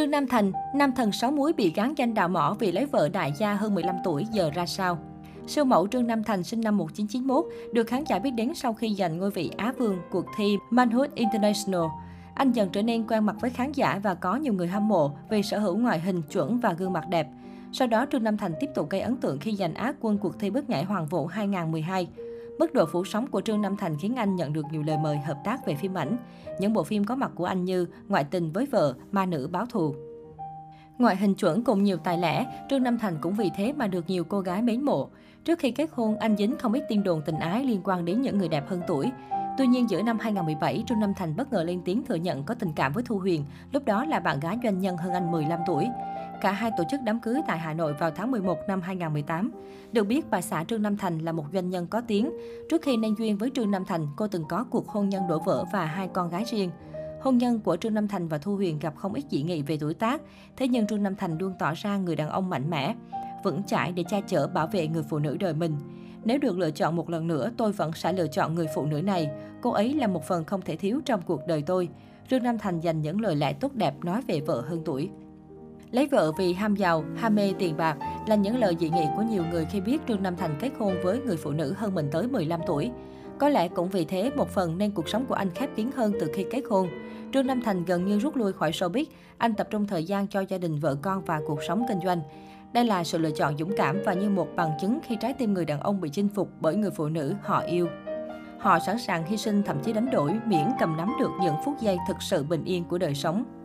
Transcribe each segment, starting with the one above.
Trương Nam Thành, nam thần sáu muối bị gán danh đào mỏ vì lấy vợ đại gia hơn 15 tuổi giờ ra sao? Siêu mẫu Trương Nam Thành sinh năm 1991 được khán giả biết đến sau khi giành ngôi vị Á vương cuộc thi Manhood International. Anh dần trở nên quen mặt với khán giả và có nhiều người hâm mộ vì sở hữu ngoại hình chuẩn và gương mặt đẹp. Sau đó, Trương Nam Thành tiếp tục gây ấn tượng khi giành Á quân cuộc thi bước nhảy Hoàng vũ 2012. Mức độ phủ sóng của Trương Nam Thành khiến anh nhận được nhiều lời mời hợp tác về phim ảnh. Những bộ phim có mặt của anh như Ngoại tình với vợ, Ma nữ báo thù. Ngoại hình chuẩn cùng nhiều tài lẻ, Trương Nam Thành cũng vì thế mà được nhiều cô gái mến mộ. Trước khi kết hôn, anh dính không ít tin đồn tình ái liên quan đến những người đẹp hơn tuổi. Tuy nhiên, giữa năm 2017, Trương Nam Thành bất ngờ lên tiếng thừa nhận có tình cảm với Thu Huyền, lúc đó là bạn gái doanh nhân hơn anh 15 tuổi. Cả hai tổ chức đám cưới tại Hà Nội vào tháng 11 năm 2018. Được biết, bà xã Trương Nam Thành là một doanh nhân có tiếng. Trước khi nên duyên với Trương Nam Thành, cô từng có cuộc hôn nhân đổ vỡ và hai con gái riêng. Hôn nhân của Trương Nam Thành và Thu Huyền gặp không ít dị nghị về tuổi tác, thế nhưng Trương Nam Thành luôn tỏ ra người đàn ông mạnh mẽ, vững chãi để che chở bảo vệ người phụ nữ đời mình. Nếu được lựa chọn một lần nữa, tôi vẫn sẽ lựa chọn người phụ nữ này. Cô ấy là một phần không thể thiếu trong cuộc đời tôi. Trương Nam Thành dành những lời lẽ tốt đẹp nói về vợ hơn tuổi. Lấy vợ vì ham giàu, ham mê tiền bạc là những lời dị nghị của nhiều người khi biết Trương Nam Thành kết hôn với người phụ nữ hơn mình tới 15 tuổi. Có lẽ cũng vì thế một phần nên cuộc sống của anh khép kín hơn từ khi kết hôn. Trương Nam Thành gần như rút lui khỏi showbiz, anh tập trung thời gian cho gia đình vợ con và cuộc sống kinh doanh. Đây là sự lựa chọn dũng cảm và như một bằng chứng khi trái tim người đàn ông bị chinh phục bởi người phụ nữ họ yêu. Họ sẵn sàng hy sinh thậm chí đánh đổi miễn cầm nắm được những phút giây thực sự bình yên của đời sống.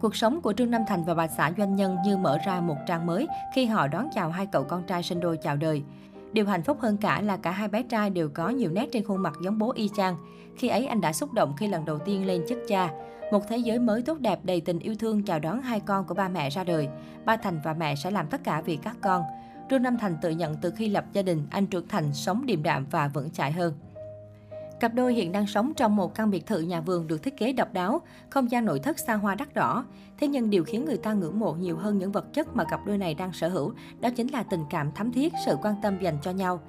Cuộc sống của Trương Nam Thành và bà xã doanh nhân như mở ra một trang mới khi họ đón chào hai cậu con trai sinh đôi chào đời. Điều hạnh phúc hơn cả là cả hai bé trai đều có nhiều nét trên khuôn mặt giống bố y chang. Khi ấy anh đã xúc động khi lần đầu tiên lên chức cha. Một thế giới mới tốt đẹp đầy tình yêu thương chào đón hai con của ba mẹ ra đời. Ba Thành và mẹ sẽ làm tất cả vì các con. Trương Nam Thành tự nhận từ khi lập gia đình, anh trưởng thành sống điềm đạm và vững chãi hơn. Cặp đôi hiện đang sống trong một căn biệt thự nhà vườn được thiết kế độc đáo, không gian nội thất xa hoa đắt đỏ. Thế nhưng điều khiến người ta ngưỡng mộ nhiều hơn những vật chất mà cặp đôi này đang sở hữu, đó chính là tình cảm thắm thiết, sự quan tâm dành cho nhau.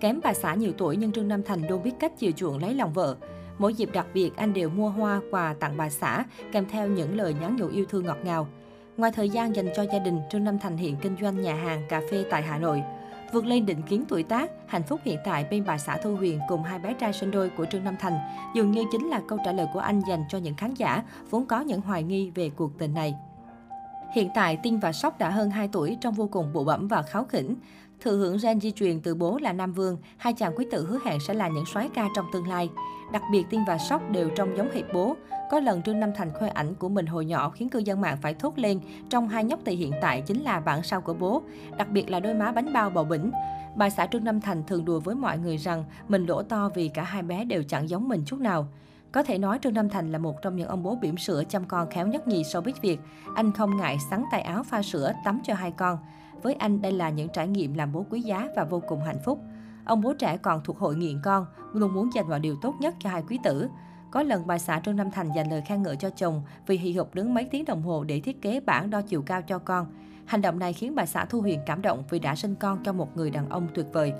Kém bà xã nhiều tuổi nhưng Trương Nam Thành luôn biết cách chiều chuộng lấy lòng vợ. Mỗi dịp đặc biệt, anh đều mua hoa, quà tặng bà xã, kèm theo những lời nhắn nhủ yêu thương ngọt ngào. Ngoài thời gian dành cho gia đình, Trương Nam Thành hiện kinh doanh nhà hàng, cà phê tại Hà Nội. Vượt lên định kiến tuổi tác, hạnh phúc hiện tại bên bà xã Thu Huyền cùng hai bé trai sinh đôi của Trương Nam Thành dường như chính là câu trả lời của anh dành cho những khán giả vốn có những hoài nghi về cuộc tình này. Hiện tại, Tinh và Sóc đã hơn 2 tuổi trong vô cùng bụ bẩm và kháo khỉnh. Thừa hưởng gen di truyền từ bố là Nam Vương, hai chàng quý tử hứa hẹn sẽ là những soái ca trong tương lai. Đặc biệt Tiên và Sóc đều trông giống hệt bố. Có lần Trương Nam Thành khoe ảnh của mình hồi nhỏ khiến cư dân mạng phải thốt lên trong hai nhóc tỳ hiện tại chính là bản sao của bố, đặc biệt là đôi má bánh bao bầu bỉnh. Bà xã Trương Nam Thành thường đùa với mọi người rằng mình lỗ to vì cả hai bé đều chẳng giống mình chút nào. Có thể nói Trương Nam Thành là một trong những ông bố bỉm sữa chăm con khéo nhất nhì showbiz Việt. Anh không ngại sắn tay áo pha sữa tắm cho hai con. Với anh, đây là những trải nghiệm làm bố quý giá và vô cùng hạnh phúc. Ông bố trẻ còn thuộc hội nghiện con, luôn muốn dành mọi điều tốt nhất cho hai quý tử. Có lần bà xã Trương Nam Thành dành lời khen ngợi cho chồng vì hì hục đứng mấy tiếng đồng hồ để thiết kế bảng đo chiều cao cho con. Hành động này khiến bà xã Thu Huyền cảm động vì đã sinh con cho một người đàn ông tuyệt vời.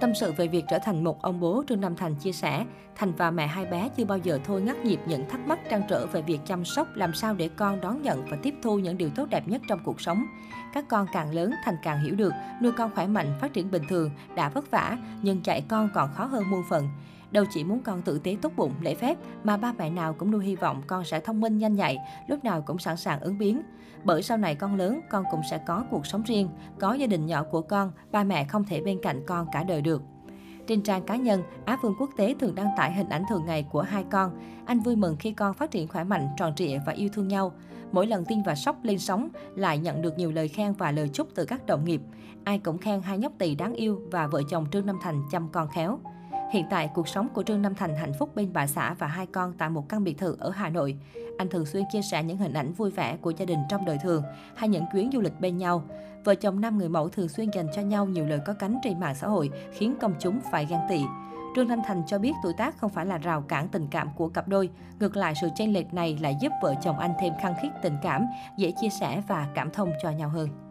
Tâm sự về việc trở thành một ông bố, Trương Nam Thành chia sẻ, Thành và mẹ hai bé chưa bao giờ thôi ngắt nhịp những thắc mắc trăn trở về việc chăm sóc, làm sao để con đón nhận và tiếp thu những điều tốt đẹp nhất trong cuộc sống. Các con càng lớn, Thành càng hiểu được, nuôi con khỏe mạnh, phát triển bình thường, đã vất vả, nhưng dạy con còn khó hơn muôn phần. Đâu chỉ muốn con tử tế tốt bụng, lễ phép, mà ba mẹ nào cũng nuôi hy vọng con sẽ thông minh nhanh nhạy, lúc nào cũng sẵn sàng ứng biến. Bởi sau này con lớn, con cũng sẽ có cuộc sống riêng, có gia đình nhỏ của con, ba mẹ không thể bên cạnh con cả đời được. Trên trang cá nhân, Á Vương Quốc tế thường đăng tải hình ảnh thường ngày của hai con. Anh vui mừng khi con phát triển khỏe mạnh, tròn trịa và yêu thương nhau. Mỗi lần tin và sốc lên sóng, lại nhận được nhiều lời khen và lời chúc từ các đồng nghiệp. Ai cũng khen hai nhóc tỳ đáng yêu và vợ chồng Trương Nam Thành chăm con khéo. Hiện tại, cuộc sống của Trương Nam Thành hạnh phúc bên bà xã và hai con tại một căn biệt thự ở Hà Nội. Anh thường xuyên chia sẻ những hình ảnh vui vẻ của gia đình trong đời thường hay những chuyến du lịch bên nhau. Vợ chồng năm người mẫu thường xuyên dành cho nhau nhiều lời có cánh trên mạng xã hội, khiến công chúng phải ghen tị. Trương Nam Thành cho biết tuổi tác không phải là rào cản tình cảm của cặp đôi. Ngược lại, sự chênh lệch này lại giúp vợ chồng anh thêm khăng khít tình cảm, dễ chia sẻ và cảm thông cho nhau hơn.